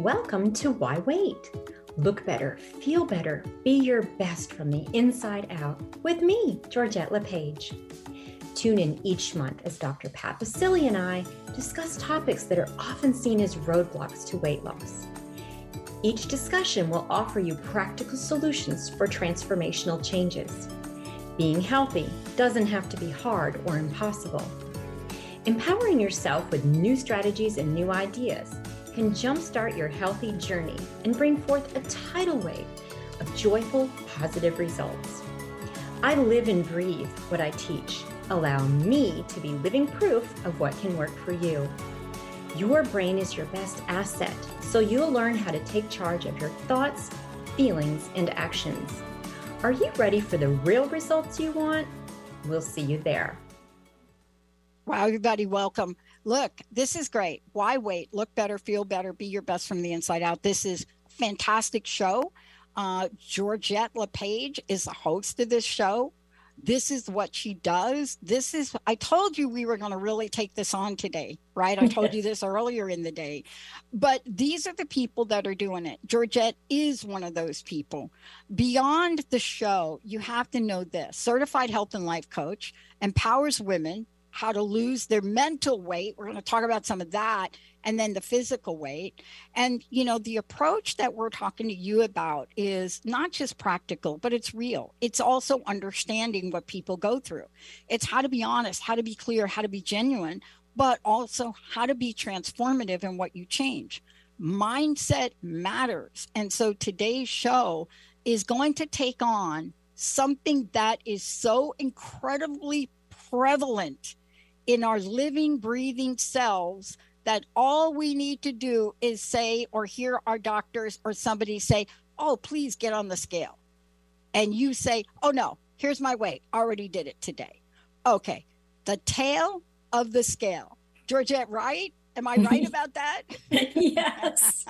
Welcome to Why Wait? Look better, feel better, be your best from the inside out with me, Georgette LePage. Tune in each month as Dr. Pat Baccili and I discuss topics that are often seen as roadblocks to weight loss. Each discussion will offer you practical solutions for transformational changes. Being healthy doesn't have to be hard or impossible. Empowering yourself with new strategies and new ideas can jumpstart your healthy journey and bring forth a tidal wave of joyful, positive results. I live and breathe what I teach. Allow me to be living proof of what can work for you. Your brain is your best asset, so you'll learn how to take charge of your thoughts, feelings, and actions. Are you ready for the real results you want? We'll see you there. Wow, everybody, welcome. Look, this is great. Why wait? Look better, feel better, be your best from the inside out. This is fantastic show. Uh, Georgette LePage is the host of this show. This is what she does. This is, I told you we were going to really take this on today, right? I told you this earlier in the day. But these are the people that are doing it. Georgette is one of those people. Beyond the show, you have to know this certified health and life coach empowers women how to lose their mental weight. We're going to talk about some of that and then the physical weight. And, you know, the approach that we're talking to you about is not just practical, but it's real. It's also understanding what people go through. It's how to be honest, how to be clear, how to be genuine, but also how to be transformative in what you change. Mindset matters. And so today's show is going to take on something that is so incredibly prevalent in our living, breathing selves that all we need to do is say or hear our doctors or somebody say, Oh, please get on the scale. And you say, Oh, no, here's my weight. Already did it today. Okay. The tale of the scale. Georgette, right? Am I right about that? yes.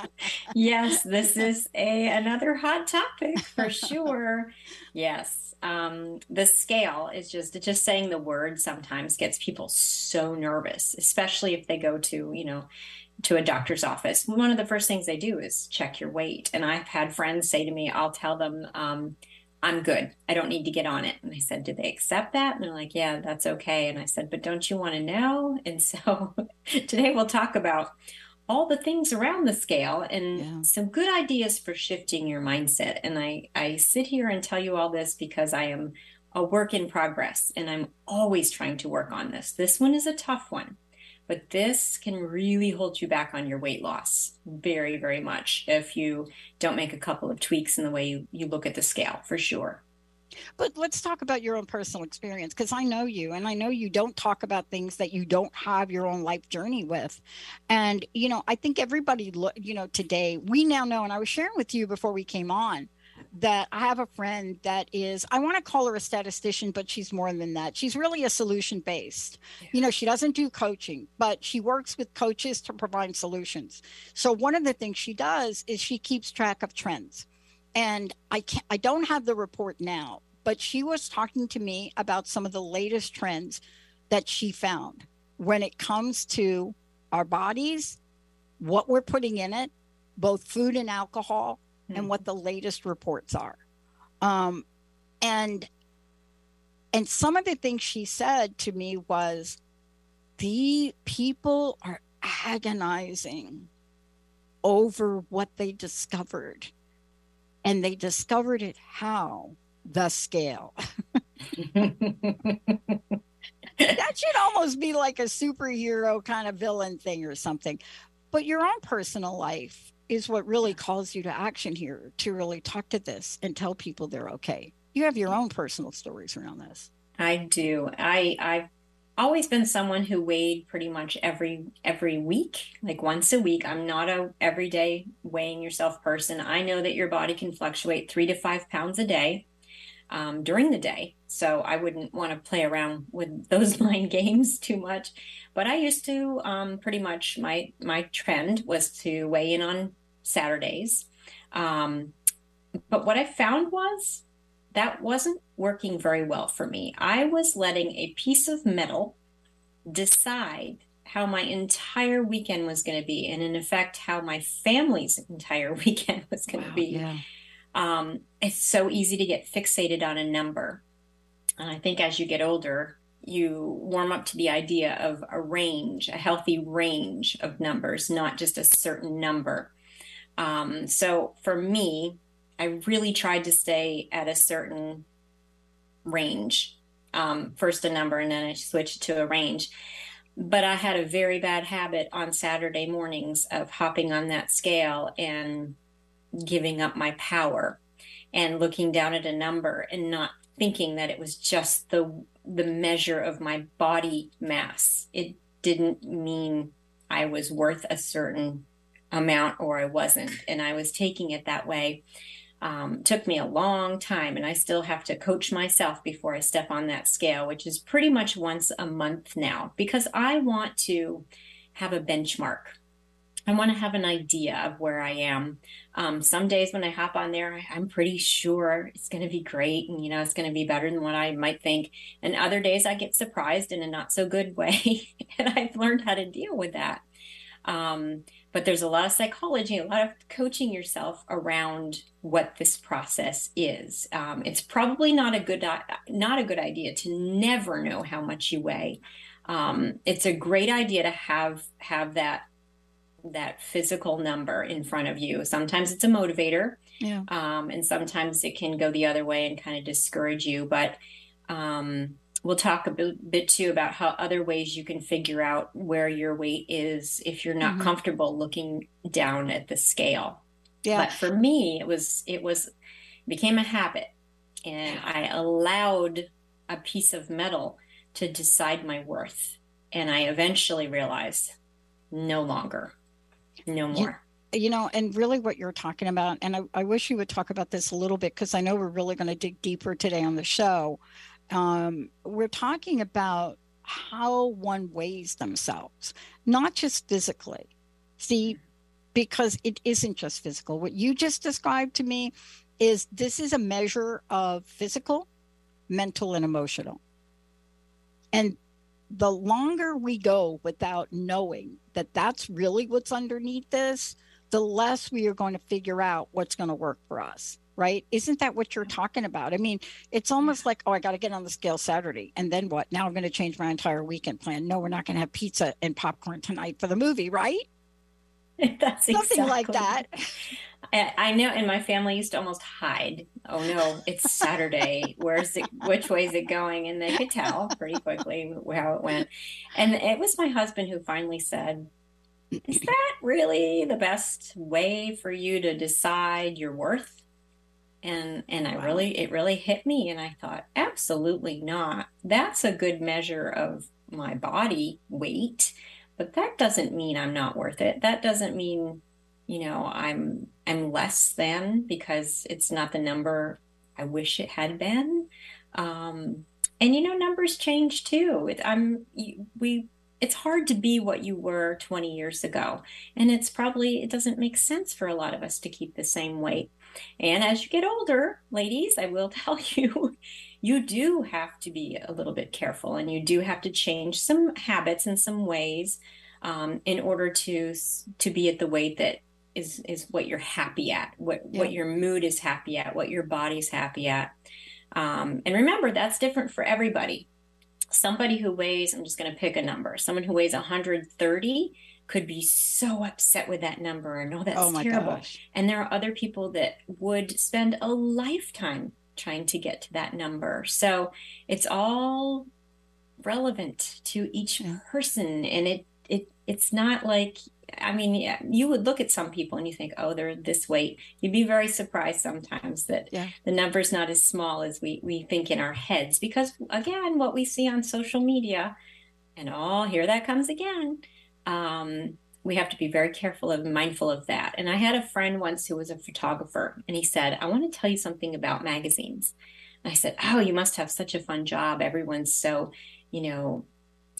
Yes, this is a another hot topic for sure. yes um, the scale is just just saying the word sometimes gets people so nervous, especially if they go to you know to a doctor's office. One of the first things they do is check your weight, and I've had friends say to me, "I'll tell them." Um, I'm good. I don't need to get on it. And I said, Do they accept that? And they're like, Yeah, that's okay. And I said, But don't you want to know? And so today we'll talk about all the things around the scale and yeah. some good ideas for shifting your mindset. And I, I sit here and tell you all this because I am a work in progress and I'm always trying to work on this. This one is a tough one, but this can really hold you back on your weight loss very, very much if you don't make a couple of tweaks in the way you, you look at the scale for sure. But let's talk about your own personal experience because I know you and I know you don't talk about things that you don't have your own life journey with. And, you know, I think everybody, you know, today we now know, and I was sharing with you before we came on that I have a friend that is, I want to call her a statistician, but she's more than that. She's really a solution based. Yeah. You know, she doesn't do coaching, but she works with coaches to provide solutions. So one of the things she does is she keeps track of trends and I can't, I don't have the report now, but she was talking to me about some of the latest trends that she found when it comes to our bodies, what we're putting in it, both food and alcohol, mm-hmm. and what the latest reports are. Um, and and some of the things she said to me was the people are agonizing over what they discovered and they discovered it how the scale. that should almost be like a superhero kind of villain thing or something. But your own personal life is what really calls you to action here to really talk to this and tell people they're okay. You have your own personal stories around this. I do. I I've always been someone who weighed pretty much every every week like once a week i'm not a everyday weighing yourself person i know that your body can fluctuate three to five pounds a day um, during the day so i wouldn't want to play around with those mind games too much but i used to um, pretty much my my trend was to weigh in on saturdays um, but what i found was that wasn't working very well for me. I was letting a piece of metal decide how my entire weekend was going to be, and in effect, how my family's entire weekend was going to wow, be. Yeah. Um, it's so easy to get fixated on a number. And I think as you get older, you warm up to the idea of a range, a healthy range of numbers, not just a certain number. Um, so for me, I really tried to stay at a certain range. Um, first a number, and then I switched to a range. But I had a very bad habit on Saturday mornings of hopping on that scale and giving up my power and looking down at a number and not thinking that it was just the the measure of my body mass. It didn't mean I was worth a certain amount or I wasn't. And I was taking it that way. Um, took me a long time, and I still have to coach myself before I step on that scale, which is pretty much once a month now, because I want to have a benchmark. I want to have an idea of where I am. Um, some days when I hop on there, I'm pretty sure it's going to be great and, you know, it's going to be better than what I might think. And other days I get surprised in a not so good way. and I've learned how to deal with that. Um, but there's a lot of psychology, a lot of coaching yourself around what this process is. Um, it's probably not a good not a good idea to never know how much you weigh. Um, it's a great idea to have have that that physical number in front of you. Sometimes it's a motivator, yeah. um, and sometimes it can go the other way and kind of discourage you. But um, we'll talk a bit, too about how other ways you can figure out where your weight is if you're not mm-hmm. comfortable looking down at the scale. Yeah. But for me, it was it was became a habit, and I allowed a piece of metal to decide my worth, and I eventually realized no longer no more. You, you know, and really what you're talking about, and I, I wish you would talk about this a little bit because I know we're really going to dig deeper today on the show. Um, we're talking about how one weighs themselves, not just physically. See, because it isn't just physical. What you just described to me is this is a measure of physical, mental, and emotional. And the longer we go without knowing that that's really what's underneath this, the less we are going to figure out what's going to work for us. Right? Isn't that what you're talking about? I mean, it's almost like, oh, I got to get on the scale Saturday. And then what? Now I'm going to change my entire weekend plan. No, we're not going to have pizza and popcorn tonight for the movie, right? That's something exactly. like that. I know, and my family used to almost hide. Oh no, it's Saturday. Where's it? Which way is it going? And they could tell pretty quickly how it went. And it was my husband who finally said, "Is that really the best way for you to decide your worth?" And and I wow. really, it really hit me, and I thought, absolutely not. That's a good measure of my body weight, but that doesn't mean I'm not worth it. That doesn't mean you know i'm i'm less than because it's not the number i wish it had been um and you know numbers change too it, i'm we it's hard to be what you were 20 years ago and it's probably it doesn't make sense for a lot of us to keep the same weight and as you get older ladies i will tell you you do have to be a little bit careful and you do have to change some habits and some ways um, in order to to be at the weight that is is what you're happy at, what yeah. what your mood is happy at, what your body's happy at. Um, and remember, that's different for everybody. Somebody who weighs, I'm just going to pick a number. Someone who weighs 130 could be so upset with that number and oh, that's oh terrible. Gosh. And there are other people that would spend a lifetime trying to get to that number. So it's all relevant to each yeah. person, and it it it's not like I mean, yeah, you would look at some people and you think, oh, they're this weight. You'd be very surprised sometimes that yeah. the number's not as small as we, we think in our heads. Because again, what we see on social media, and oh, here that comes again. Um, we have to be very careful and mindful of that. And I had a friend once who was a photographer, and he said, I want to tell you something about magazines. And I said, Oh, you must have such a fun job. Everyone's so, you know,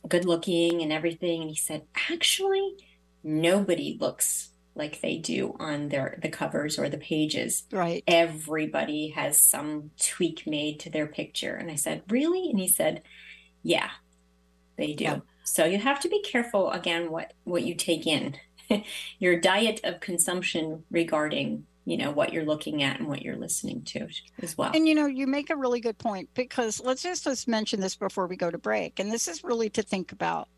good looking and everything. And he said, Actually, nobody looks like they do on their the covers or the pages. Right. Everybody has some tweak made to their picture. And I said, "Really?" And he said, "Yeah, they do." Yeah. So you have to be careful again what what you take in. Your diet of consumption regarding you know what you're looking at and what you're listening to as well and you know you make a really good point because let's just, just mention this before we go to break and this is really to think about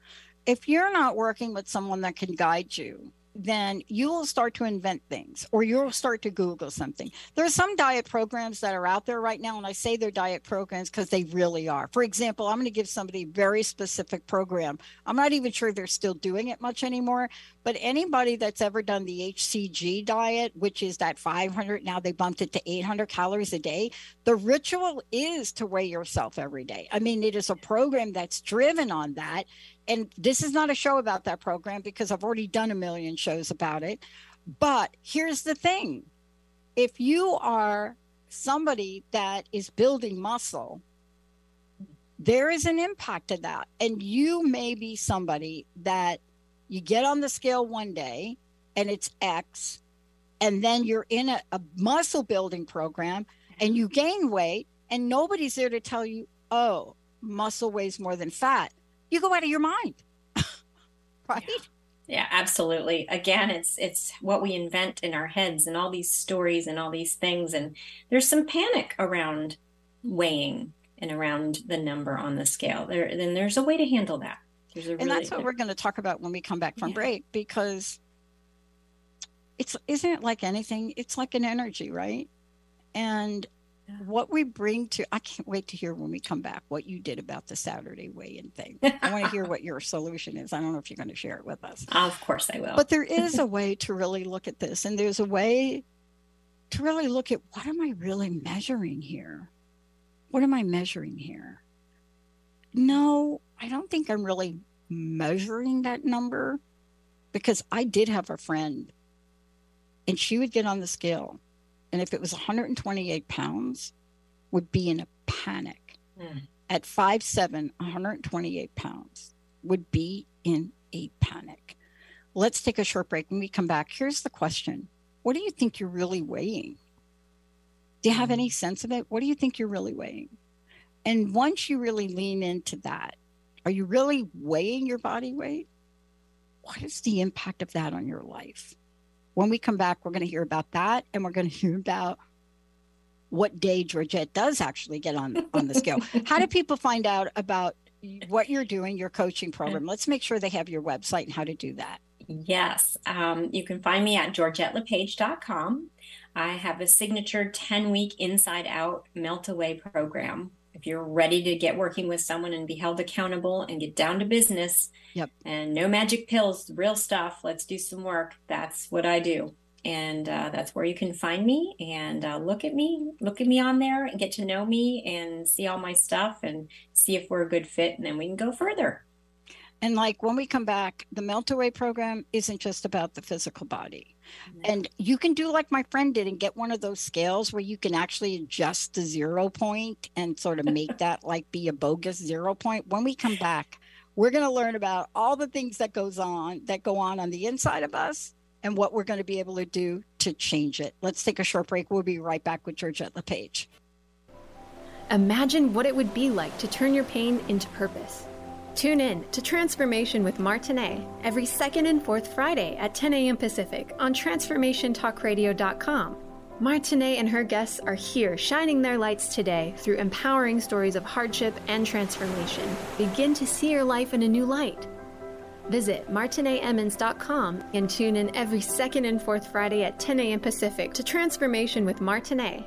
if you're not working with someone that can guide you then you will start to invent things or you'll start to Google something. There are some diet programs that are out there right now, and I say they're diet programs because they really are. For example, I'm going to give somebody a very specific program. I'm not even sure they're still doing it much anymore, but anybody that's ever done the HCG diet, which is that 500, now they bumped it to 800 calories a day, the ritual is to weigh yourself every day. I mean, it is a program that's driven on that and this is not a show about that program because I've already done a million shows about it. But here's the thing if you are somebody that is building muscle, there is an impact to that. And you may be somebody that you get on the scale one day and it's X, and then you're in a, a muscle building program and you gain weight, and nobody's there to tell you, oh, muscle weighs more than fat you go out of your mind. right? Yeah. yeah. absolutely. Again, it's it's what we invent in our heads and all these stories and all these things and there's some panic around weighing and around the number on the scale. There then there's a way to handle that. Really, and that's what we're going to talk about when we come back from yeah. break because it's isn't it like anything? It's like an energy, right? And what we bring to i can't wait to hear when we come back what you did about the saturday weigh-in thing. I want to hear what your solution is. I don't know if you're going to share it with us. Of course i will. But there is a way to really look at this and there's a way to really look at what am i really measuring here? What am i measuring here? No i don't think i'm really measuring that number because i did have a friend and she would get on the scale and if it was 128 pounds, would be in a panic. Mm. At 5'7, 128 pounds, would be in a panic. Let's take a short break. When we come back, here's the question What do you think you're really weighing? Do you have mm. any sense of it? What do you think you're really weighing? And once you really lean into that, are you really weighing your body weight? What is the impact of that on your life? When we come back, we're going to hear about that and we're going to hear about what day Georgette does actually get on on the scale. How do people find out about what you're doing, your coaching program? Let's make sure they have your website and how to do that. Yes, um, you can find me at georgettelepage.com. I have a signature 10 week inside out melt away program if you're ready to get working with someone and be held accountable and get down to business yep. and no magic pills real stuff let's do some work that's what i do. And uh, that's where you can find me and uh, look at me look at me on there and get to know me and see all my stuff and see if we're a good fit and then we can go further. And like when we come back, the melt away program isn't just about the physical body. Mm-hmm. And you can do like my friend did and get one of those scales where you can actually adjust the zero point and sort of make that like be a bogus zero point. When we come back, we're going to learn about all the things that goes on that go on on the inside of us and what we're going to be able to do to change it. Let's take a short break. We'll be right back with Georgette LePage. Imagine what it would be like to turn your pain into purpose Tune in to Transformation with Martinet every second and fourth Friday at 10 a.m. Pacific on TransformationTalkRadio.com. Martinet and her guests are here shining their lights today through empowering stories of hardship and transformation. Begin to see your life in a new light. Visit martinetemmons.com and tune in every second and fourth Friday at 10 a.m. Pacific to Transformation with Martinet.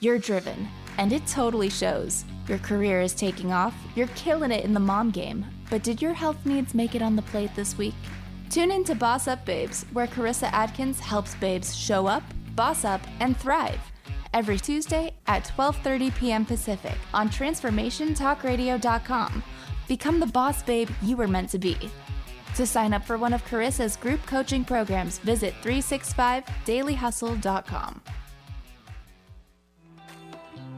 You're driven, and it totally shows. Your career is taking off, you're killing it in the mom game, but did your health needs make it on the plate this week? Tune in to Boss Up Babes, where Carissa Adkins helps babes show up, boss up, and thrive. Every Tuesday at 12:30 p.m. Pacific on transformationtalkradio.com. Become the boss babe you were meant to be. To sign up for one of Carissa's group coaching programs, visit 365dailyhustle.com.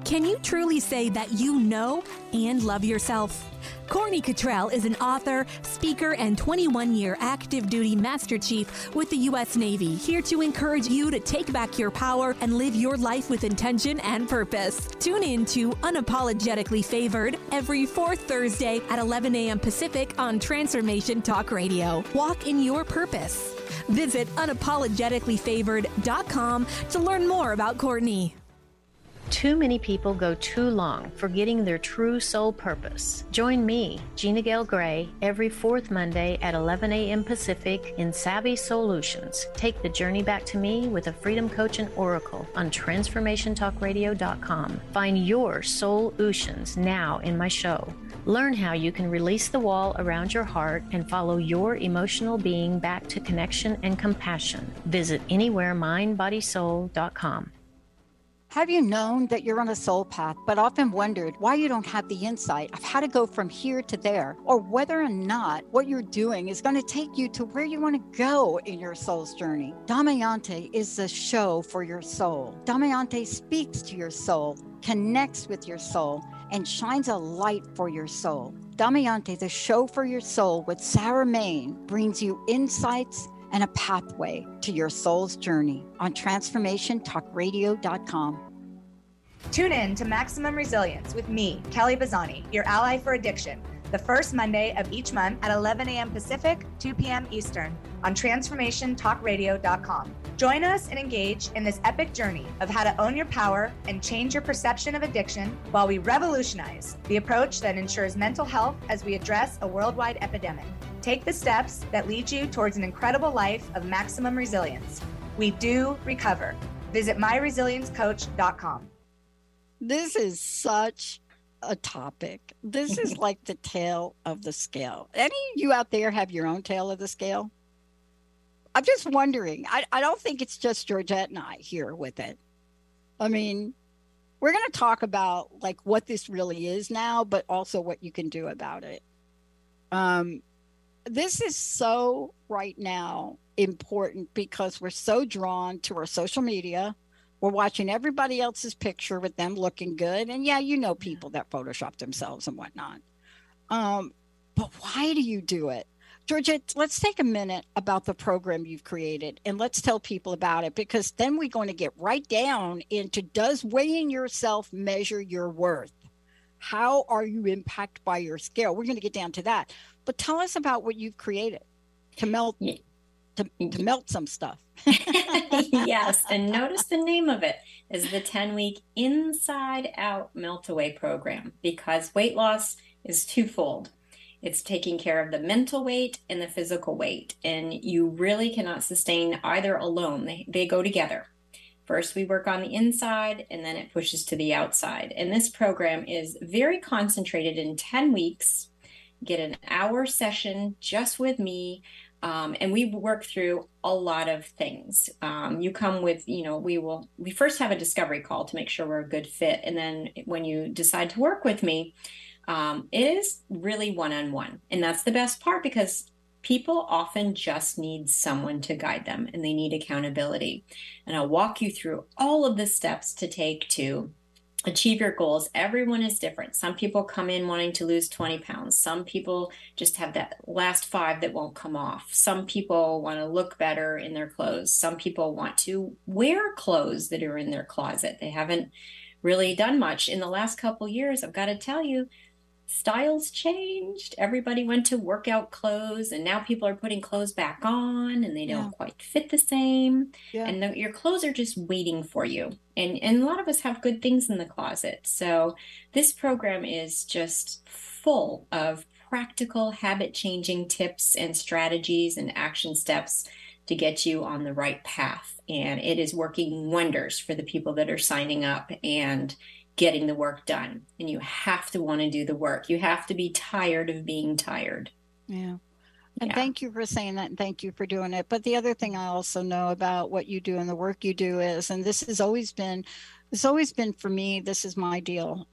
Can you truly say that you know and love yourself? Courtney Cottrell is an author, speaker, and 21 year active duty Master Chief with the U.S. Navy, here to encourage you to take back your power and live your life with intention and purpose. Tune in to Unapologetically Favored every fourth Thursday at 11 a.m. Pacific on Transformation Talk Radio. Walk in your purpose. Visit unapologeticallyfavored.com to learn more about Courtney. Too many people go too long forgetting their true soul purpose. Join me, Gina Gale Gray, every fourth Monday at 11 a.m. Pacific in Savvy Solutions. Take the journey back to me with a Freedom Coach and Oracle on TransformationTalkRadio.com. Find your soul oceans now in my show. Learn how you can release the wall around your heart and follow your emotional being back to connection and compassion. Visit anywheremindbodysoul.com. Have you known that you're on a soul path, but often wondered why you don't have the insight of how to go from here to there, or whether or not what you're doing is going to take you to where you want to go in your soul's journey? Damayanti is the show for your soul. Damayanti speaks to your soul, connects with your soul, and shines a light for your soul. Damayanti, the show for your soul with Sarah Main, brings you insights and a pathway to your soul's journey on transformationtalkradio.com. Tune in to Maximum Resilience with me, Kelly Bazzani, your ally for addiction, the first Monday of each month at 11 a.m. Pacific, 2 p.m. Eastern on transformationtalkradio.com. Join us and engage in this epic journey of how to own your power and change your perception of addiction while we revolutionize the approach that ensures mental health as we address a worldwide epidemic. Take the steps that lead you towards an incredible life of maximum resilience. We do recover. Visit myresiliencecoach.com. This is such a topic. This is like the tale of the scale. Any of you out there have your own tale of the scale? I'm just wondering. I, I don't think it's just Georgette and I here with it. I mean, we're going to talk about like what this really is now, but also what you can do about it. Um, this is so right now important because we're so drawn to our social media. We're watching everybody else's picture with them looking good. And yeah, you know people that Photoshop themselves and whatnot. Um, but why do you do it? Georgette, let's take a minute about the program you've created and let's tell people about it because then we're going to get right down into does weighing yourself measure your worth? How are you impacted by your scale? We're going to get down to that. But tell us about what you've created to melt to, to melt some stuff. yes, and notice the name of it is the 10 week inside out melt away program because weight loss is twofold. It's taking care of the mental weight and the physical weight, and you really cannot sustain either alone. They, they go together. First, we work on the inside and then it pushes to the outside. And this program is very concentrated in 10 weeks get an hour session just with me. Um, and we work through a lot of things. Um, you come with, you know, we will, we first have a discovery call to make sure we're a good fit. And then when you decide to work with me, um, it is really one on one. And that's the best part because people often just need someone to guide them and they need accountability. And I'll walk you through all of the steps to take to achieve your goals. Everyone is different. Some people come in wanting to lose 20 pounds. Some people just have that last five that won't come off. Some people want to look better in their clothes. Some people want to wear clothes that are in their closet. They haven't really done much in the last couple years. I've got to tell you, styles changed. Everybody went to workout clothes, and now people are putting clothes back on, and they don't yeah. quite fit the same. Yeah. And the, your clothes are just waiting for you. And and a lot of us have good things in the closet. So this program is just full of practical habit changing tips and strategies and action steps to get you on the right path. And it is working wonders for the people that are signing up and getting the work done. And you have to want to do the work. You have to be tired of being tired. Yeah. And yeah. thank you for saying that and thank you for doing it. But the other thing I also know about what you do and the work you do is, and this has always been, it's always been for me, this is my deal.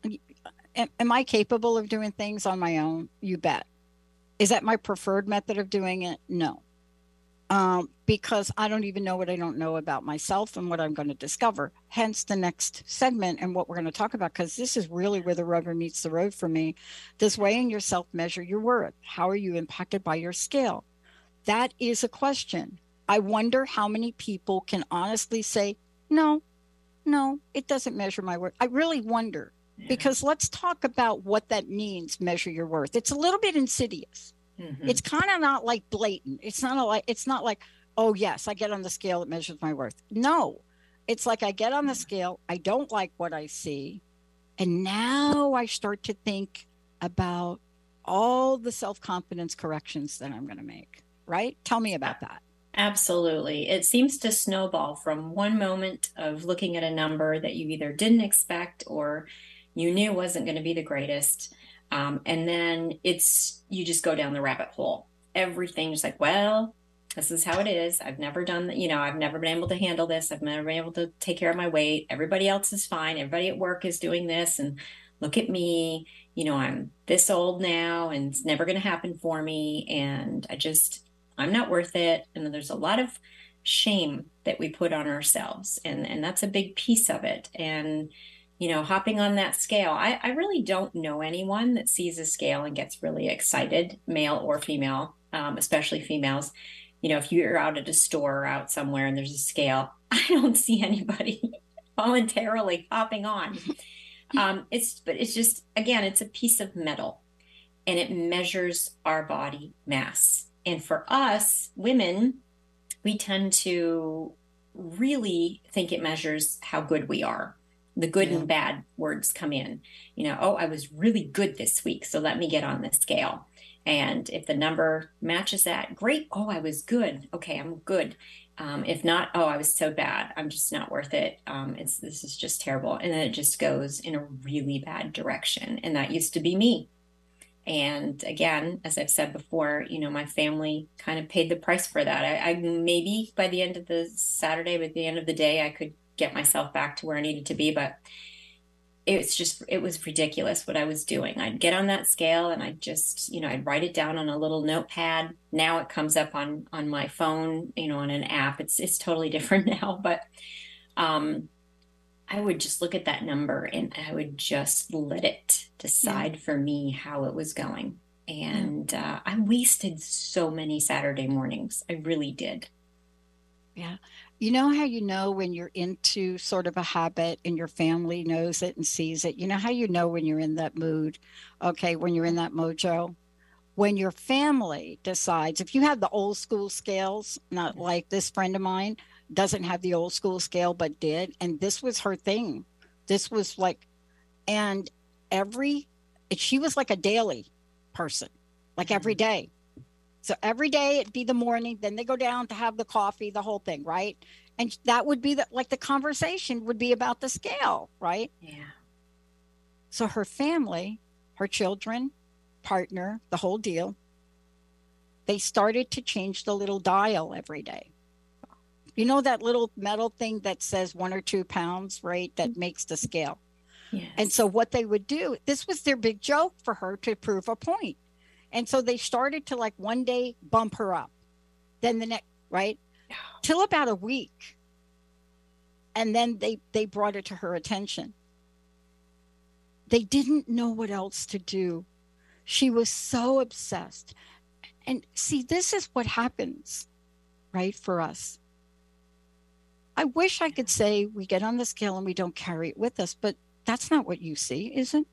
Am, am I capable of doing things on my own? You bet. Is that my preferred method of doing it? No. Um, because I don't even know what I don't know about myself and what I'm going to discover. Hence the next segment and what we're going to talk about, because this is really where the rubber meets the road for me. Does weighing yourself measure your worth? How are you impacted by your scale? That is a question. I wonder how many people can honestly say, no, no, it doesn't measure my worth. I really wonder yeah. because let's talk about what that means, measure your worth. It's a little bit insidious. Mm-hmm. It's kind of not like blatant. It's not a, like it's not like, oh yes, I get on the scale that measures my worth. No. It's like I get on the scale, I don't like what I see, and now I start to think about all the self-confidence corrections that I'm going to make, right? Tell me about that. Absolutely. It seems to snowball from one moment of looking at a number that you either didn't expect or you knew wasn't going to be the greatest. Um, and then it's, you just go down the rabbit hole. Everything's like, well, this is how it is. I've never done, you know, I've never been able to handle this. I've never been able to take care of my weight. Everybody else is fine. Everybody at work is doing this. And look at me, you know, I'm this old now and it's never going to happen for me. And I just, I'm not worth it. And there's a lot of shame that we put on ourselves. And, and that's a big piece of it. And, you know, hopping on that scale, I, I really don't know anyone that sees a scale and gets really excited, male or female, um, especially females. You know, if you're out at a store or out somewhere and there's a scale, I don't see anybody voluntarily hopping on. Um, it's, but it's just, again, it's a piece of metal and it measures our body mass and for us women, we tend to really think it measures how good we are. The good yeah. and bad words come in. You know, oh, I was really good this week, so let me get on the scale. And if the number matches that, great. Oh, I was good. Okay, I'm good. Um, if not, oh, I was so bad. I'm just not worth it. Um, it's this is just terrible, and then it just goes in a really bad direction. And that used to be me. And again, as I've said before, you know, my family kind of paid the price for that. I, I maybe by the end of the Saturday, by the end of the day, I could get myself back to where I needed to be, but it's just it was ridiculous what I was doing. I'd get on that scale and I'd just, you know, I'd write it down on a little notepad. Now it comes up on on my phone, you know, on an app. It's it's totally different now, but um I would just look at that number and I would just let it decide yeah. for me how it was going. And uh, I wasted so many Saturday mornings. I really did. Yeah. You know how you know when you're into sort of a habit and your family knows it and sees it? You know how you know when you're in that mood? Okay, when you're in that mojo? When your family decides, if you have the old school scales, not like this friend of mine, doesn't have the old school scale but did and this was her thing this was like and every she was like a daily person like every mm-hmm. day so every day it'd be the morning then they go down to have the coffee the whole thing right and that would be the, like the conversation would be about the scale right yeah so her family her children partner the whole deal they started to change the little dial every day you know that little metal thing that says one or two pounds, right? That mm-hmm. makes the scale. Yes. And so what they would do, this was their big joke for her to prove a point. And so they started to like one day bump her up, then the next, right? Till about a week. And then they they brought it to her attention. They didn't know what else to do. She was so obsessed. And see, this is what happens, right, for us I wish I could say we get on the scale and we don't carry it with us, but that's not what you see, is it?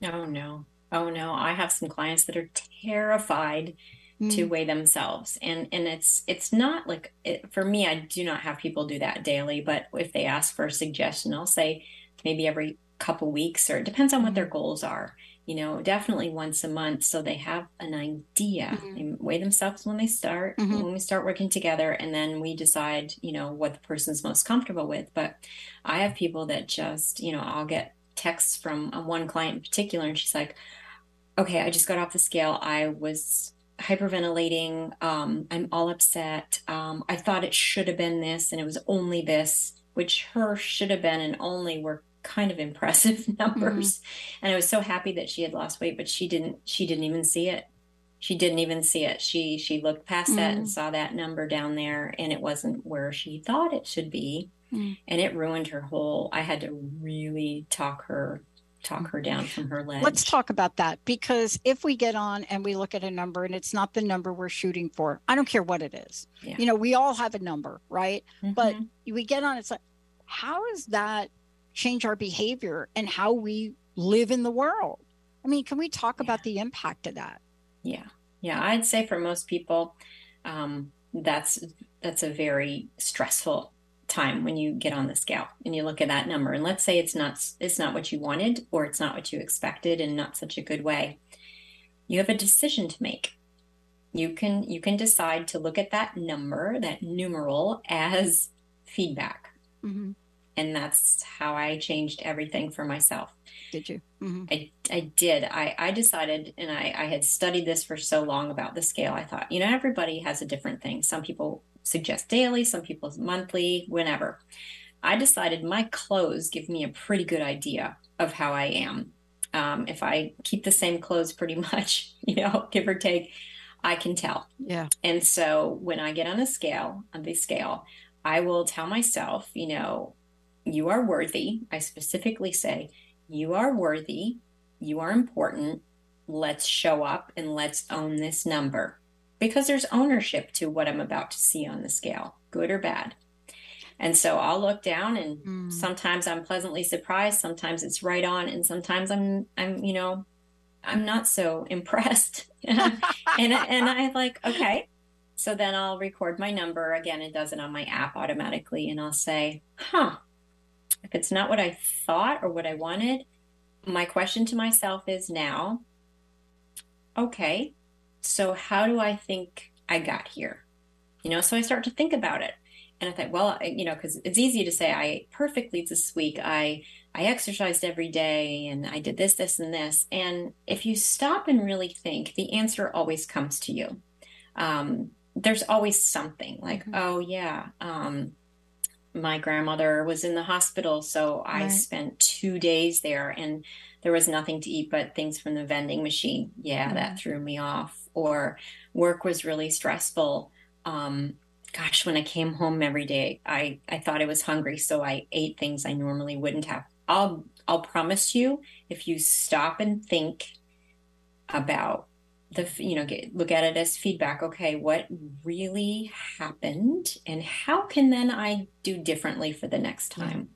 No, no. Oh no, I have some clients that are terrified mm. to weigh themselves and and it's it's not like it, for me I do not have people do that daily, but if they ask for a suggestion, I'll say maybe every couple weeks or it depends on what their mm. goals are you know, definitely once a month so they have an idea. Mm-hmm. They weigh themselves when they start, mm-hmm. when we start working together, and then we decide, you know, what the person's most comfortable with. But I have people that just, you know, I'll get texts from uh, one client in particular, and she's like, okay, I just got off the scale. I was hyperventilating. Um, I'm all upset. Um, I thought it should have been this, and it was only this, which her should have been and only were kind of impressive numbers. Mm-hmm. And I was so happy that she had lost weight, but she didn't she didn't even see it. she didn't even see it. She she looked past mm. that and mm. saw that number down there and it wasn't where she thought it should be. Mm. And it ruined her whole I had to really talk her talk her down from her ledge. Let's talk about that because if we get on and we look at a number and it's not the number we're shooting for, I don't care what it is. Yeah. You know, we all have a number, right? Mm-hmm. But we get on, it's like, how does that change our behavior and how we live in the world? I mean, can we talk yeah. about the impact of that? Yeah. Yeah. I'd say for most people, um, that's that's a very stressful time when you get on the scale and you look at that number. And let's say it's not it's not what you wanted or it's not what you expected in not such a good way. You have a decision to make. You can you can decide to look at that number that numeral as feedback. Mm-hmm. and that's how i changed everything for myself. Did you? Mm-hmm. I, I did. I, I decided and I, I had studied this for so long about the scale. I thought you know everybody has a different thing. Some people suggest daily, some people monthly, whenever. I decided my clothes give me a pretty good idea of how I am. Um, if I keep the same clothes pretty much, you know, give or take, I can tell. Yeah. And so when I get on a scale, on the scale, I will tell myself, you know, you are worthy. I specifically say, you are worthy. You are important. Let's show up and let's own this number because there's ownership to what I'm about to see on the scale, good or bad. And so I'll look down and mm. sometimes I'm pleasantly surprised, sometimes it's right on and sometimes I'm I'm you know I'm not so impressed. and and I'm like, okay. So then I'll record my number again it does it on my app automatically and I'll say, "Huh. If it's not what I thought or what I wanted, my question to myself is now, okay, so how do I think I got here? You know, so I start to think about it. And I thought, well, you know, because it's easy to say I ate perfectly this week. I I exercised every day and I did this, this, and this. And if you stop and really think, the answer always comes to you. Um, there's always something like, mm-hmm. oh yeah, um, my grandmother was in the hospital, so right. I spent two days there, and there was nothing to eat but things from the vending machine. Yeah, mm-hmm. that threw me off or work was really stressful. Um, gosh, when I came home every day, I, I thought I was hungry, so I ate things I normally wouldn't have. I'll I'll promise you, if you stop and think about the you know get, look at it as feedback okay what really happened and how can then i do differently for the next time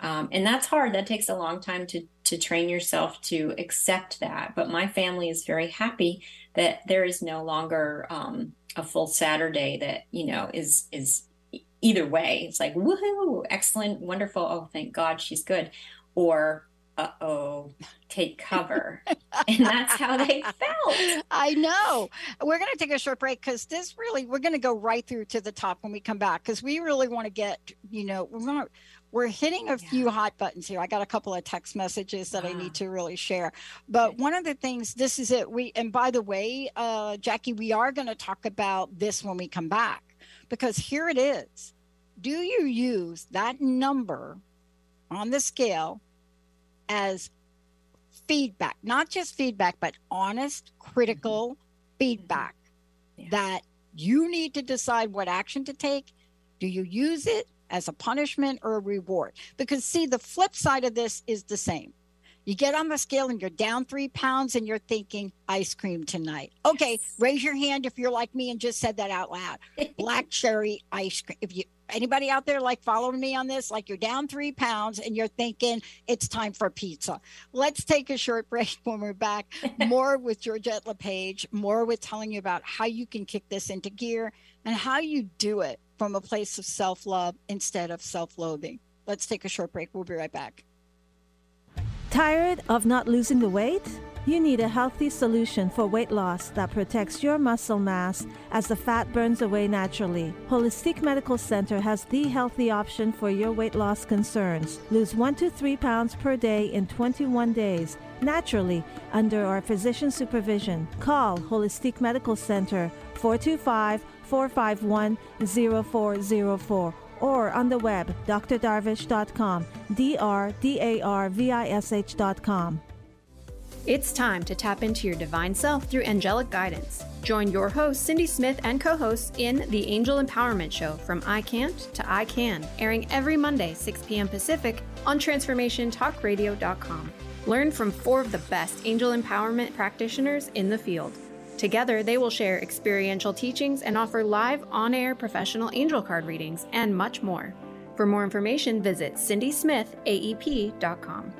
um, and that's hard that takes a long time to to train yourself to accept that but my family is very happy that there is no longer um, a full Saturday that you know is is either way. It's like woohoo, excellent, wonderful. Oh, thank God she's good, or uh oh, take cover. and that's how they felt. I know. We're going to take a short break because this really, we're going to go right through to the top when we come back because we really want to get, you know, we're going to we're hitting a yeah. few hot buttons here. I got a couple of text messages that I need to really share. But one of the things, this is it. We and by the way, uh, Jackie, we are going to talk about this when we come back because here it is. Do you use that number on the scale as feedback, not just feedback, but honest, critical mm-hmm. feedback yeah. that you need to decide what action to take? Do you use it as a punishment or a reward. Because, see, the flip side of this is the same. You get on the scale and you're down three pounds and you're thinking ice cream tonight. Okay, yes. raise your hand if you're like me and just said that out loud. Black cherry ice cream. If you anybody out there like following me on this, like you're down three pounds and you're thinking it's time for pizza. Let's take a short break when we're back. More with Georgette LePage, more with telling you about how you can kick this into gear and how you do it from a place of self love instead of self loathing. Let's take a short break. We'll be right back. Tired of not losing the weight? You need a healthy solution for weight loss that protects your muscle mass as the fat burns away naturally. Holistic Medical Center has the healthy option for your weight loss concerns. Lose 1 to 3 pounds per day in 21 days naturally under our physician supervision. Call Holistic Medical Center 425 451 0404 or on the web drdarvish.com, D R D A R V I S H.com. It's time to tap into your divine self through angelic guidance. Join your host, Cindy Smith, and co hosts in the Angel Empowerment Show from I Can't to I Can, airing every Monday, 6 p.m. Pacific on TransformationTalkRadio.com. Learn from four of the best angel empowerment practitioners in the field. Together, they will share experiential teachings and offer live on air professional angel card readings and much more. For more information, visit cindysmithaep.com.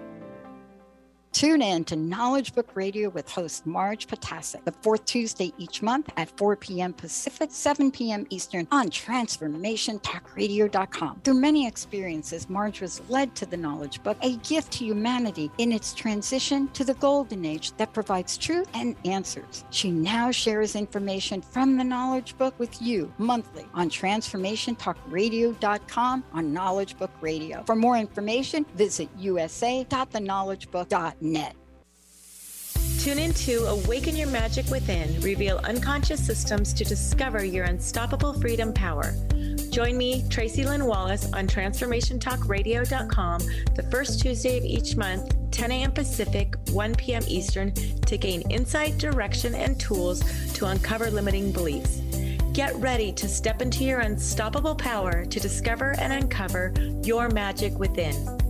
Tune in to Knowledge Book Radio with host Marge Potasic, the fourth Tuesday each month at 4 p.m. Pacific, 7 p.m. Eastern on TransformationTalkRadio.com. Through many experiences, Marge was led to the Knowledge Book, a gift to humanity in its transition to the Golden Age that provides truth and answers. She now shares information from the Knowledge Book with you monthly on TransformationTalkRadio.com on Knowledge Book Radio. For more information, visit usa.theknowledgebook.net net. Tune in to Awaken Your Magic Within, reveal unconscious systems to discover your unstoppable freedom power. Join me, Tracy Lynn Wallace, on TransformationTalkRadio.com the first Tuesday of each month, 10 a.m. Pacific, 1 p.m. Eastern, to gain insight, direction, and tools to uncover limiting beliefs. Get ready to step into your unstoppable power to discover and uncover your magic within.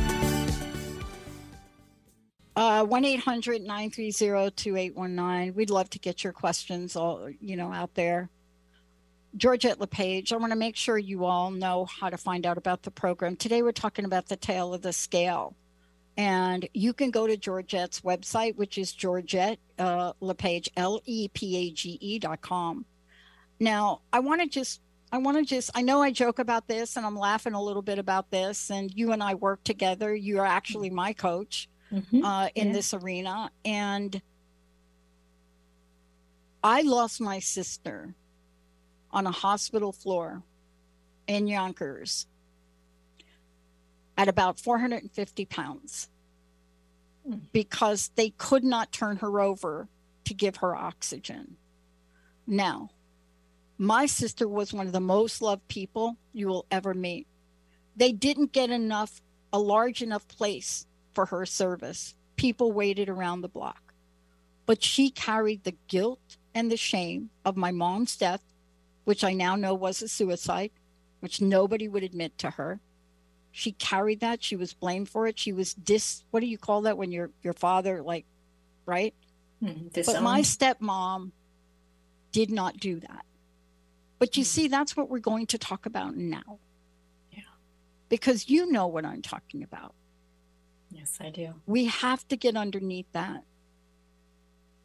Uh, 1-800-930-2819. We'd love to get your questions all, you know, out there. Georgette LePage, I want to make sure you all know how to find out about the program. Today we're talking about the tale of the scale. And you can go to Georgette's website, which is Georgette uh, LePage, L-E-P-A-G-E dot com. Now, I want to just I want to just, I know I joke about this and I'm laughing a little bit about this. And you and I work together. You are actually my coach mm-hmm. uh, in yeah. this arena. And I lost my sister on a hospital floor in Yonkers at about 450 pounds mm. because they could not turn her over to give her oxygen. Now, my sister was one of the most loved people you will ever meet. They didn't get enough, a large enough place for her service. People waited around the block. But she carried the guilt and the shame of my mom's death, which I now know was a suicide, which nobody would admit to her. She carried that. She was blamed for it. She was dis. What do you call that when your your father like, right? Mm, but my stepmom did not do that. But you mm. see, that's what we're going to talk about now. Yeah. Because you know what I'm talking about. Yes, I do. We have to get underneath that.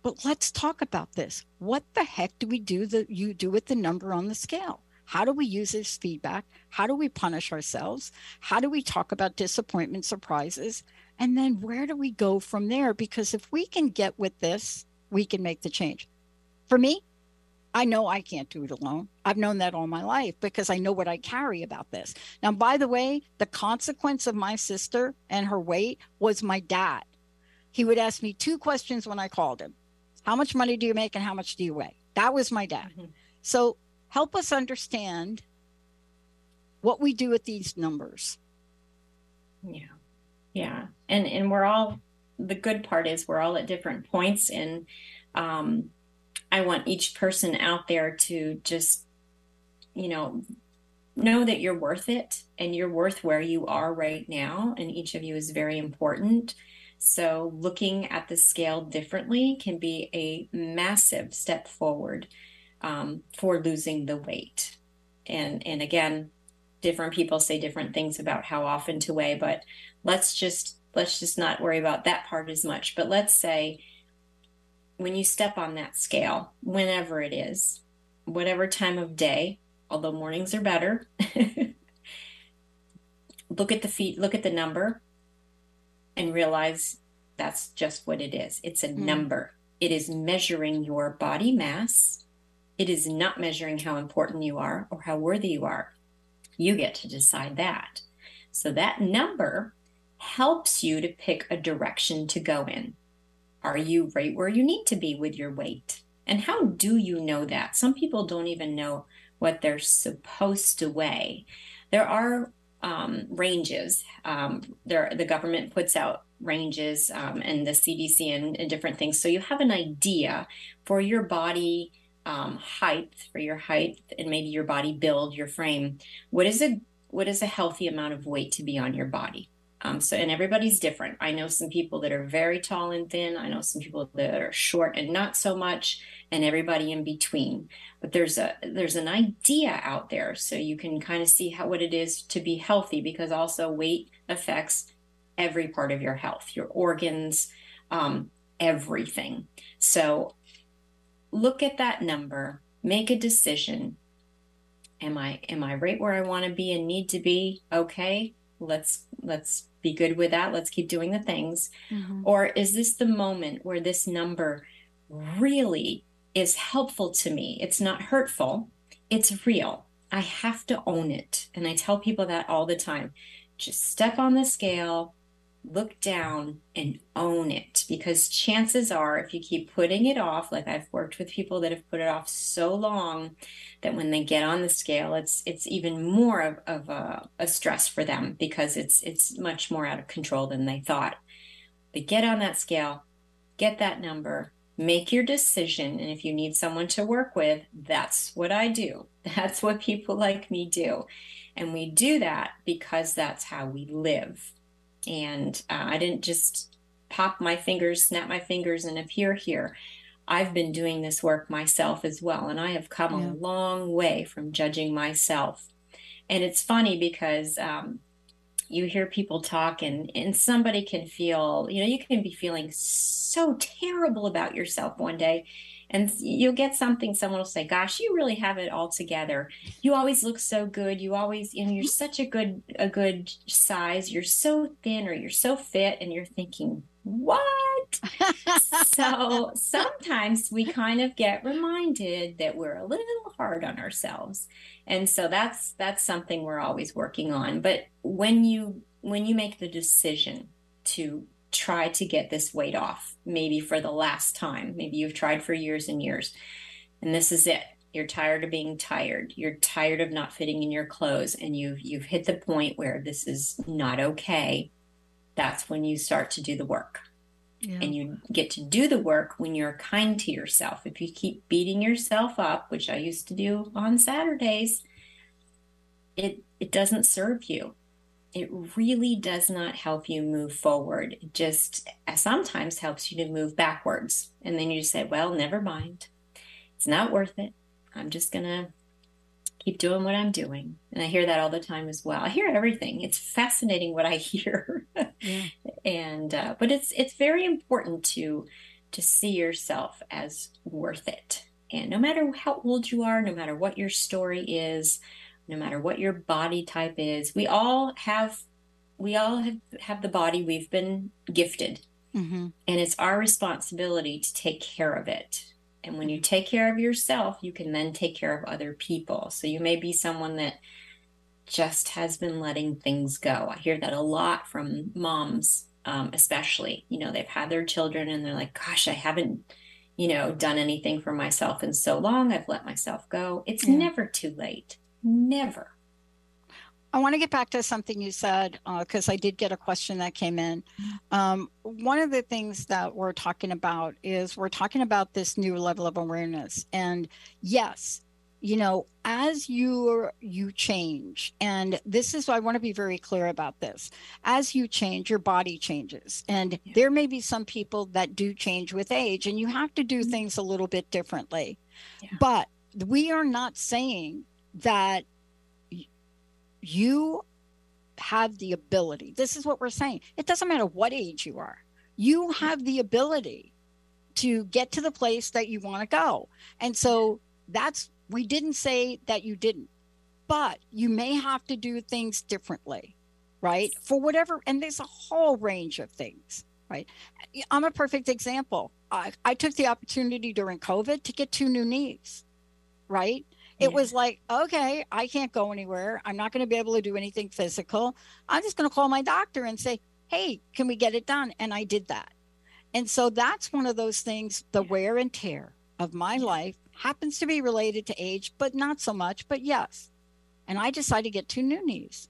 But let's talk about this. What the heck do we do that you do with the number on the scale? How do we use this feedback? How do we punish ourselves? How do we talk about disappointment, surprises? And then where do we go from there? Because if we can get with this, we can make the change. For me, I know I can't do it alone. I've known that all my life because I know what I carry about this. Now, by the way, the consequence of my sister and her weight was my dad. He would ask me two questions when I called him How much money do you make and how much do you weigh? That was my dad. Mm-hmm. So help us understand what we do with these numbers. Yeah. Yeah. And and we're all the good part is we're all at different points in um I want each person out there to just, you know, know that you're worth it and you're worth where you are right now. And each of you is very important. So, looking at the scale differently can be a massive step forward um, for losing the weight. And and again, different people say different things about how often to weigh, but let's just let's just not worry about that part as much. But let's say when you step on that scale, whenever it is, whatever time of day, although mornings are better, look at the feet, look at the number, and realize that's just what it is. It's a mm. number. It is measuring your body mass. It is not measuring how important you are or how worthy you are. You get to decide that. So that number helps you to pick a direction to go in. Are you right where you need to be with your weight? And how do you know that? Some people don't even know what they're supposed to weigh. There are um, ranges. Um, there, the government puts out ranges um, and the CDC and, and, different things. So you have an idea for your body um, height, for your height, and maybe your body build, your frame. What is a what is a healthy amount of weight to be on your body? Um, so, and everybody's different. I know some people that are very tall and thin. I know some people that are short and not so much, and everybody in between. But there's a there's an idea out there, so you can kind of see how what it is to be healthy, because also weight affects every part of your health, your organs, um, everything. So, look at that number, make a decision. Am I am I right where I want to be and need to be? Okay, let's let's be good with that. Let's keep doing the things. Mm-hmm. or is this the moment where this number really is helpful to me? It's not hurtful. It's real. I have to own it. And i tell people that all the time. Just step on the scale look down and own it. Because chances are if you keep putting it off like i've worked with people that have put it off so long that when they get on the scale it's it's even more of, of a, a stress for them because it's it's much more out of control than they thought. But get on that scale get that number make your decision. And if you need someone to work with that's what i do. That's what people like me do. And we do that because that's how we live and uh, I didn't just pop my fingers, snap my fingers, and appear here. I've been doing this work myself as well, and I have come yeah. a long way from judging myself. And it's funny because um, you hear people talk, and, and somebody can feel, you know, you can be feeling so terrible about yourself one day, and you'll get something someone will say gosh you really have it all together. You always look so good. You always you know you're such a good a good size. You're so thin or you're so fit. And you're thinking what? So sometimes we kind of get reminded that we're a little hard on ourselves. And so that's that's something we're always working on. But when you when you make the decision to try to get this weight off, maybe for the last time. Maybe you've tried for years and years, and this is it. You're tired of being tired. You're tired of not fitting in your clothes, and you've you've hit the point where this is not okay. That's when you start to do the work. Yeah. And you get to do the work when you're kind to yourself. If you keep beating yourself up, which I used to do on Saturdays, it it doesn't serve you it really does not help you move forward. It just sometimes helps you to move backwards. And then you say, well, never mind. It's not worth it. I'm just going to keep doing what I'm doing. And I hear that all the time as well. I hear everything. It's fascinating what I hear. Yeah. and uh, but it's it's very important to to see yourself as worth it. And no matter how old you are, no matter what your story is, no matter what your body type is. We all have we all have, have the body we've been gifted. Mm-hmm. And it's our responsibility to take care of it. And when you take care of yourself, you can then take care of other people. So you may be someone that just has been letting things go. I hear that a lot from moms, um, especially. You know, they've had their children and they're like, gosh, I haven't, you know, done anything for myself in so long. I've let myself go. It's yeah. never too late. Never. I want to get back to something you said because uh, I did get a question that came in. Um, one of the things that we're talking about is we're talking about this new level of awareness. And yes, you know as you you change and this is i want to be very clear about this as you change your body changes and yeah. there may be some people that do change with age and you have to do mm-hmm. things a little bit differently yeah. but we are not saying that you have the ability this is what we're saying it doesn't matter what age you are you have the ability to get to the place that you want to go and so that's we didn't say that you didn't, but you may have to do things differently, right? For whatever, and there's a whole range of things, right? I'm a perfect example. I, I took the opportunity during COVID to get two new knees, right? It was like, okay, I can't go anywhere. I'm not going to be able to do anything physical. I'm just going to call my doctor and say, hey, can we get it done? And I did that. And so that's one of those things, the wear and tear of my life happens to be related to age, but not so much, but yes. And I decided to get two new knees.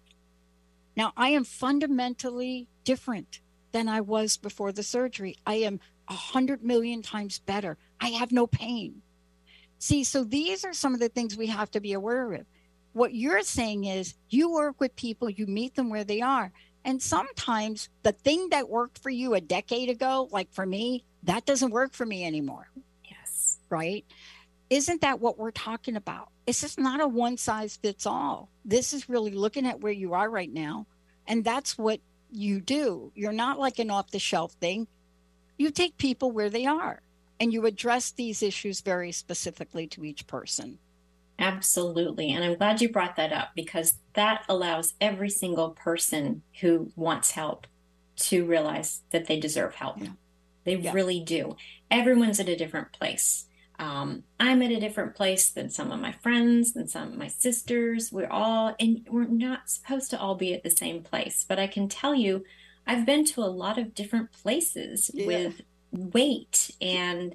Now, I am fundamentally different than I was before the surgery. I am a hundred million times better. I have no pain. See, so these are some of the things we have to be aware of. What you're saying is you work with people, you meet them where they are. And sometimes the thing that worked for you a decade ago, like for me, that doesn't work for me anymore. Yes. Right isn't that what we're talking about? It's just not a one size fits all. This is really looking at where you are right now. And that's what you do. You're not like an off the shelf thing. You take people where they are and you address these issues very specifically to each person. Absolutely. And I'm glad you brought that up because that allows every single person who wants help to realize that they deserve help. Yeah. They yeah. really do. Everyone's at a different place um, I'm at a different place than some of my friends, than some of my sisters. We're all, and we're not supposed to all be at the same place. But I can tell you, I've been to a lot of different places yeah. with weight, and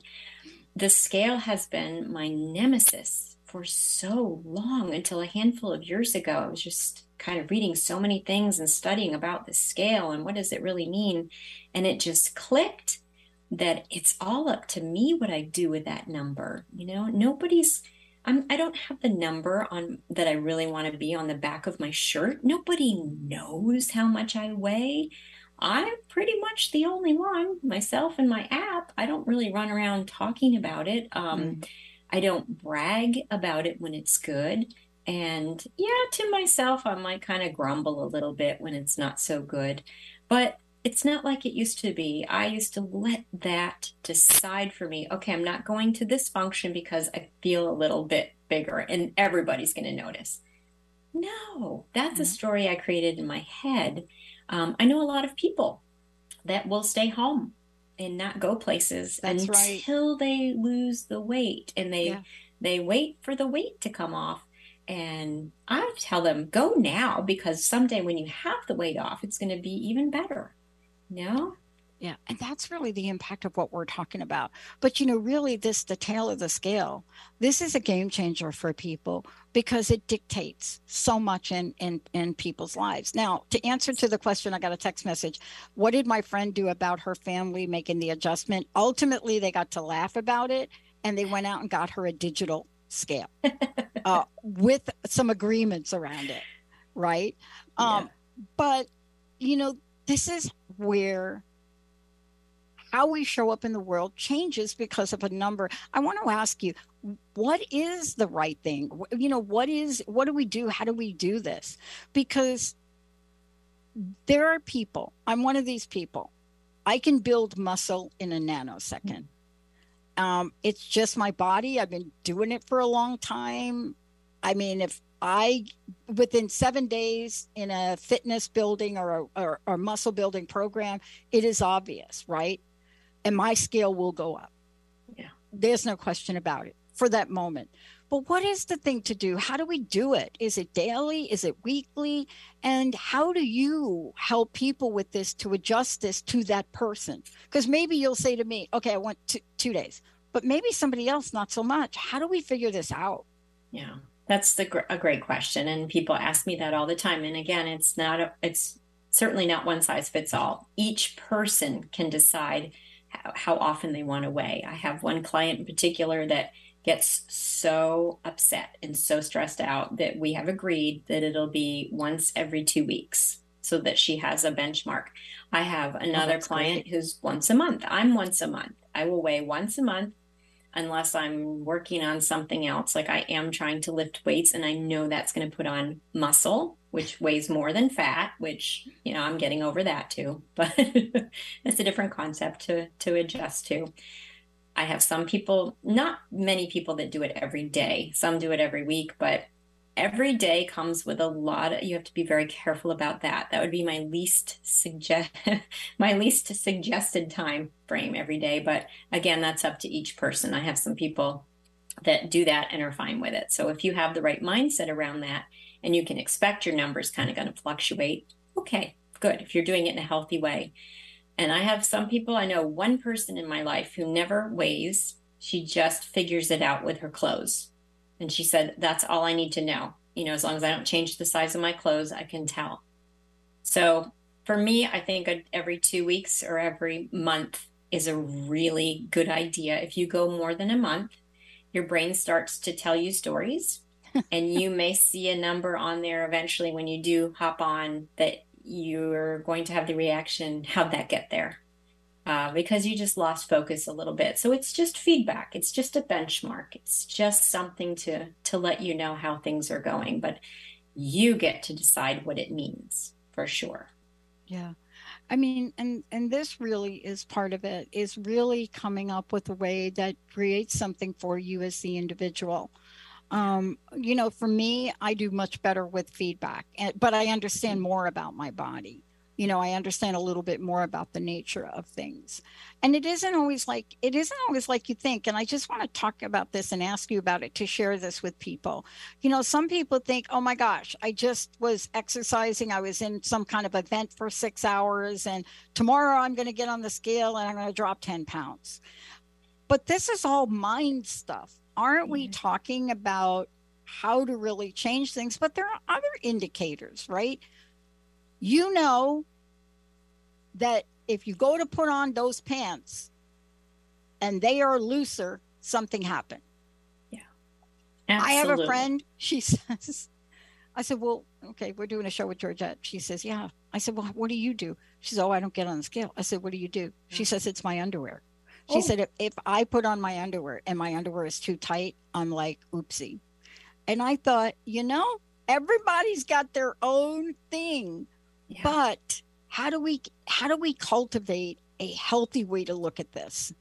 the scale has been my nemesis for so long until a handful of years ago. I was just kind of reading so many things and studying about the scale and what does it really mean. And it just clicked that it's all up to me what I do with that number. You know, nobody's I'm I don't have the number on that I really want to be on the back of my shirt. Nobody knows how much I weigh. I'm pretty much the only one, myself and my app. I don't really run around talking about it. Um, mm. I don't brag about it when it's good. And yeah, to myself, I might kind of grumble a little bit when it's not so good. But it's not like it used to be. I used to let that decide for me. Okay, I'm not going to this function because I feel a little bit bigger and everybody's going to notice. No, that's mm-hmm. a story I created in my head. Um, I know a lot of people that will stay home and not go places that's until right. they lose the weight and they yeah. they wait for the weight to come off and I tell them go now because someday when you have the weight off it's going to be even better. No. Yeah. And that's really the impact of what we're talking about. But, you know, really, this, the tale of the scale, this is a game changer for people because it dictates so much in, in, in people's lives. Now, to answer to the question, I got a text message. What did my friend do about her family making the adjustment? Ultimately, they got to laugh about it and they went out and got her a digital scale uh, with some agreements around it. Right. Yeah. Um, but, you know, this is where how we show up in the world changes because of a number. I want to ask you, what is the right thing? You know, what is, what do we do? How do we do this? Because there are people, I'm one of these people, I can build muscle in a nanosecond. Um, it's just my body. I've been doing it for a long time. I mean, if I within seven days in a fitness building or a or, or muscle building program, it is obvious, right? And my scale will go up. Yeah. There's no question about it for that moment. But what is the thing to do? How do we do it? Is it daily? Is it weekly? And how do you help people with this to adjust this to that person? Because maybe you'll say to me, okay, I want two, two days, but maybe somebody else, not so much. How do we figure this out? Yeah. That's the, a great question, and people ask me that all the time. And again, it's not a, it's certainly not one size fits all. Each person can decide how, how often they want to weigh. I have one client in particular that gets so upset and so stressed out that we have agreed that it'll be once every two weeks so that she has a benchmark. I have oh, another oh, client great. who's once a month. I'm once a month. I will weigh once a month unless I'm working on something else. Like I am trying to lift weights and I know that's going to put on muscle, which weighs more than fat, which, you know, I'm getting over that too. But it's a different concept to to adjust to. I have some people, not many people that do it every day. Some do it every week, but every day comes with a lot of, you have to be very careful about that that would be my least suggest my least suggested time frame every day but again that's up to each person i have some people that do that and are fine with it so if you have the right mindset around that and you can expect your numbers kind of going to fluctuate okay good if you're doing it in a healthy way and i have some people i know one person in my life who never weighs she just figures it out with her clothes and she said, That's all I need to know. You know, as long as I don't change the size of my clothes, I can tell. So for me, I think every two weeks or every month is a really good idea. If you go more than a month, your brain starts to tell you stories. And you may see a number on there eventually when you do hop on that you're going to have the reaction how'd that get there uh, because you just lost focus a little bit. So it's just feedback. It's just a benchmark. It's just something to to let you know how things are going. But you get to decide what it means for sure. Yeah. I mean, and and this really is part of it. Is really coming up with a way that creates something for you as the individual. Um, you know, for me, I do much better with feedback, but I understand more about my body. You know i understand a little bit more about the nature of things. And it isn't always like it isn't always like you think and i just want to talk about this and ask you about it to share this with people. You know some people think oh my gosh i just was exercising i was in some kind of event for six hours and tomorrow i'm going to get on the scale and i'm going to drop 10 pounds. But this is all mind stuff aren't we talking about how to really change things but there are other indicators right you know that if you go to put on those pants and they are looser, something happened. Yeah. Absolutely. I have a friend, she says, I said, Well, okay, we're doing a show with Georgette. She says, Yeah. I said, Well, what do you do? She says, Oh, I don't get on the scale. I said, What do you do? She says, It's my underwear. She oh. said, if, if I put on my underwear and my underwear is too tight, I'm like, oopsie. And I thought, you know, everybody's got their own thing. Yeah. But how do we how do we cultivate a healthy way to look at this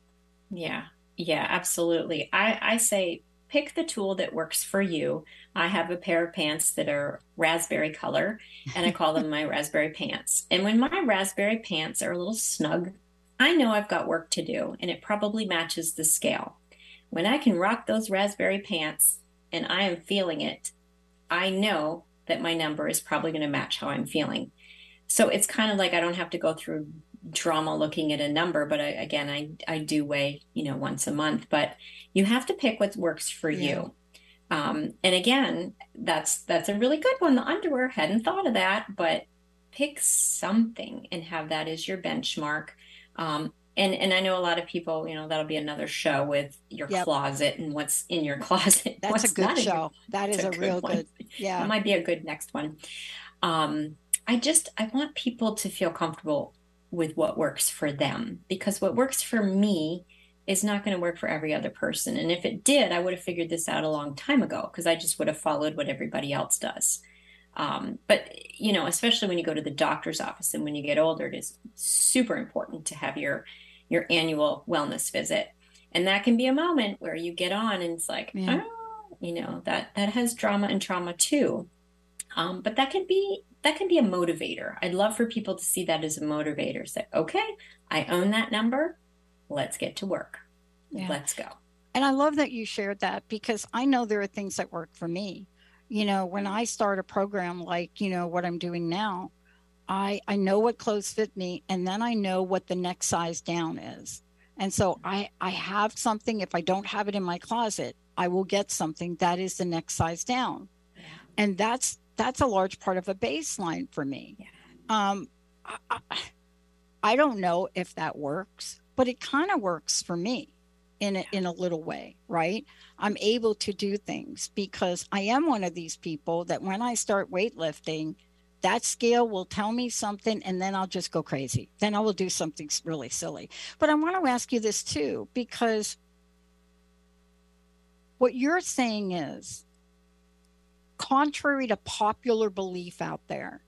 yeah yeah absolutely i i say pick the tool that works for you i have a pair of pants that are raspberry color and i call them my raspberry pants and when my raspberry pants are a little snug i know i've got work to do and it probably matches the scale when i can rock those raspberry pants and i am feeling it i know that my number is probably going to match how i'm feeling so it's kind of like I don't have to go through drama looking at a number, but I, again, I, I do weigh, you know, once a month, but you have to pick what works for yeah. you. Um, and again, that's, that's a really good one. The underwear hadn't thought of that, but pick something and have that as your benchmark. Um, and, and I know a lot of people, you know, that'll be another show with your yep. closet and what's in your closet. That's a good show. That is a, a real good, yeah. That might be a good next one. Um, I just I want people to feel comfortable with what works for them because what works for me is not going to work for every other person. And if it did, I would have figured this out a long time ago because I just would have followed what everybody else does. Um, but you know, especially when you go to the doctor's office and when you get older, it is super important to have your your annual wellness visit. And that can be a moment where you get on and it's like, yeah. oh, you know, that that has drama and trauma too. Um, but that can be that can be a motivator. I'd love for people to see that as a motivator. Say, okay, I own that number. Let's get to work. Yeah. Let's go. And I love that you shared that because I know there are things that work for me. You know, when I start a program like, you know, what I'm doing now, I I know what clothes fit me and then I know what the next size down is. And so I I have something if I don't have it in my closet, I will get something that is the next size down. Yeah. And that's that's a large part of a baseline for me. Yeah. Um, I, I, don't know if that works, but it kind of works for me. In a, in a little way, right? I'm able to do things because I am one of these people that when I start weightlifting, that scale will tell me something and then I'll just go crazy. Then I will do something really silly. But I want to ask you this too, because what you're saying is contrary to popular belief out there,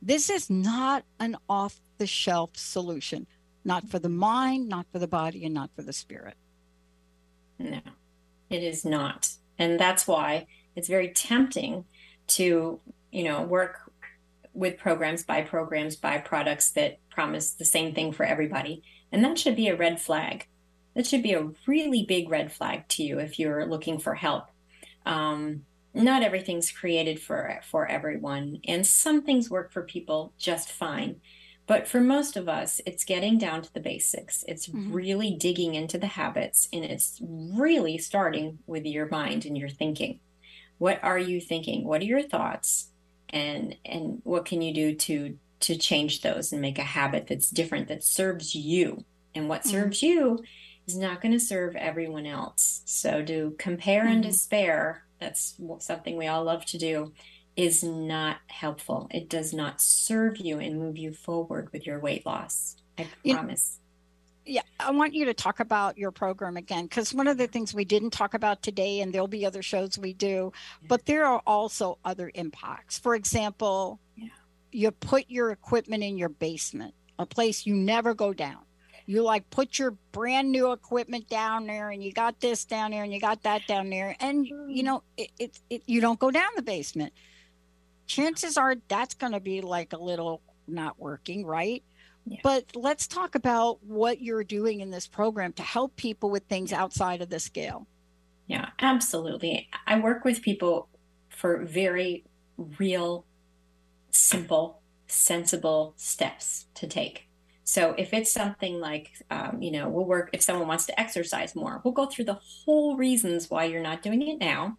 this is not an off the shelf solution, not for the mind, not for the body, and not for the spirit. No, it is not. And that's why it's very tempting to, you know, work with programs, buy programs, buy products that promise the same thing for everybody. And that should be a red flag. That should be a really big red flag to you if you're looking for help. Um, not everything's created for for everyone and some things work for people just fine but for most of us it's getting down to the basics. It's mm-hmm. really digging into the habits and it's really starting with your mind and your thinking. What are you thinking? What are your thoughts? And and what can you do to to change those and make a habit that's different that serves you? And what mm-hmm. serves you is not going to serve everyone else. So to compare mm-hmm. and despair. That's something we all love to do, is not helpful. It does not serve you and move you forward with your weight loss. I promise. yeah, I want you to talk about your program again because one of the things we didn't talk about today, and there'll be other shows we do, but there are also other impacts. For example, yeah. you put your equipment in your basement, a place you never go down you like put your brand new equipment down there and you got this down there and you got that down there and you mm. know it, it, it you don't go down the basement chances are that's going to be like a little not working right? Yeah. but let's talk about what you're doing in this program to help people with things outside of the scale. Yeah absolutely. I work with people for very real simple sensible steps to take. So if it's something like, um, you know, we'll work, if someone wants to exercise more, we'll go through the whole reasons why you're not doing it now,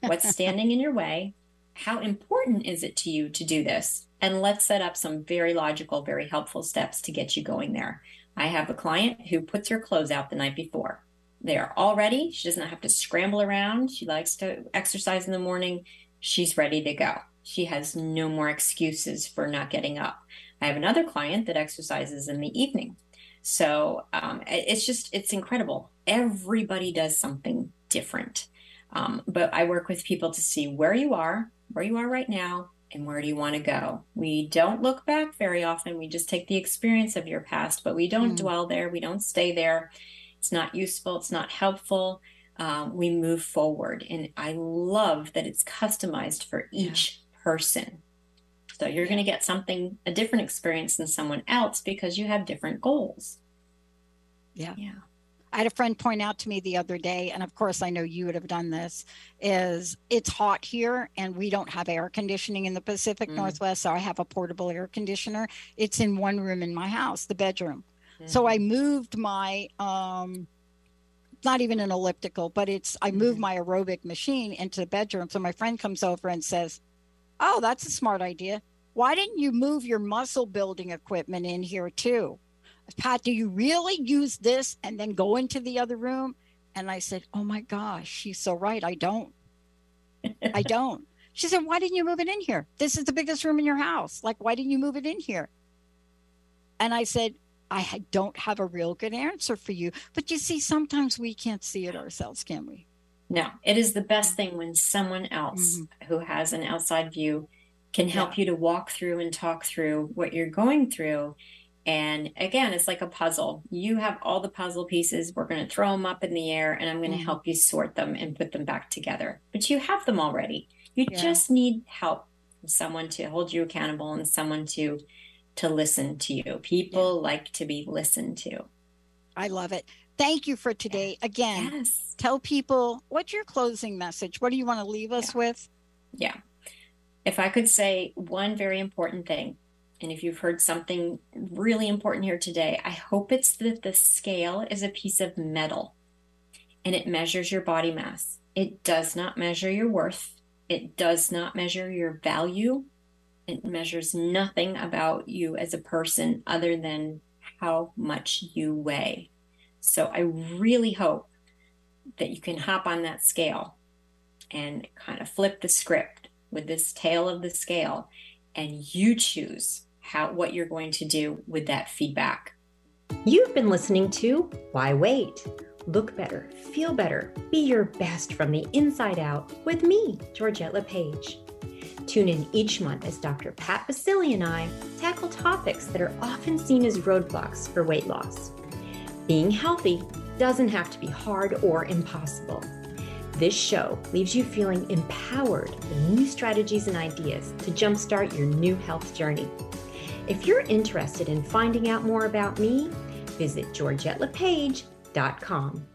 what's standing in your way, how important is it to you to do this? And let's set up some very logical, very helpful steps to get you going there. I have a client who puts her clothes out the night before. They are all ready. She doesn't have to scramble around. She likes to exercise in the morning. She's ready to go. She has no more excuses for not getting up. I have another client that exercises in the evening. So um, it's just, it's incredible. Everybody does something different. Um, but I work with people to see where you are, where you are right now, and where do you want to go. We don't look back very often. We just take the experience of your past, but we don't mm. dwell there. We don't stay there. It's not useful. It's not helpful. Um, we move forward. And I love that it's customized for each yeah. person. So you're going to get something, a different experience than someone else because you have different goals. Yeah. Yeah. I had a friend point out to me the other day, and of course I know you would have done this, is it's hot here and we don't have air conditioning in the Pacific mm. Northwest. So I have a portable air conditioner. It's in one room in my house, the bedroom. Mm. So I moved my um not even an elliptical, but it's I moved mm. my aerobic machine into the bedroom. So my friend comes over and says, Oh, that's a smart idea. Why didn't you move your muscle building equipment in here too? Pat, do you really use this and then go into the other room? And I said, Oh my gosh, she's so right. I don't. I don't. She said, Why didn't you move it in here? This is the biggest room in your house. Like, why didn't you move it in here? And I said, I don't have a real good answer for you. But you see, sometimes we can't see it ourselves, can we? No, it is the best thing when someone else mm-hmm. who has an outside view can help yeah. you to walk through and talk through what you're going through. And again, it's like a puzzle. You have all the puzzle pieces. We're going to throw them up in the air and I'm going to mm-hmm. help you sort them and put them back together. But you have them already. You yeah. just need help from someone to hold you accountable and someone to to listen to you. People yeah. like to be listened to. I love it. Thank you for today. Again, yes. tell people what's your closing message? What do you want to leave us yeah. with? Yeah. If I could say one very important thing, and if you've heard something really important here today, I hope it's that the scale is a piece of metal and it measures your body mass. It does not measure your worth, it does not measure your value. It measures nothing about you as a person other than how much you weigh. So I really hope that you can hop on that scale and kind of flip the script with this tale of the scale and you choose how what you're going to do with that feedback. You've been listening to Why Wait? Look better, feel better, be your best from the inside out with me, Georgette LePage. Tune in each month as Dr. Pat Baccili and I tackle topics that are often seen as roadblocks for weight loss. Being healthy doesn't have to be hard or impossible. This show leaves you feeling empowered with new strategies and ideas to jumpstart your new health journey. If you're interested in finding out more about me, visit georgettelepage.com.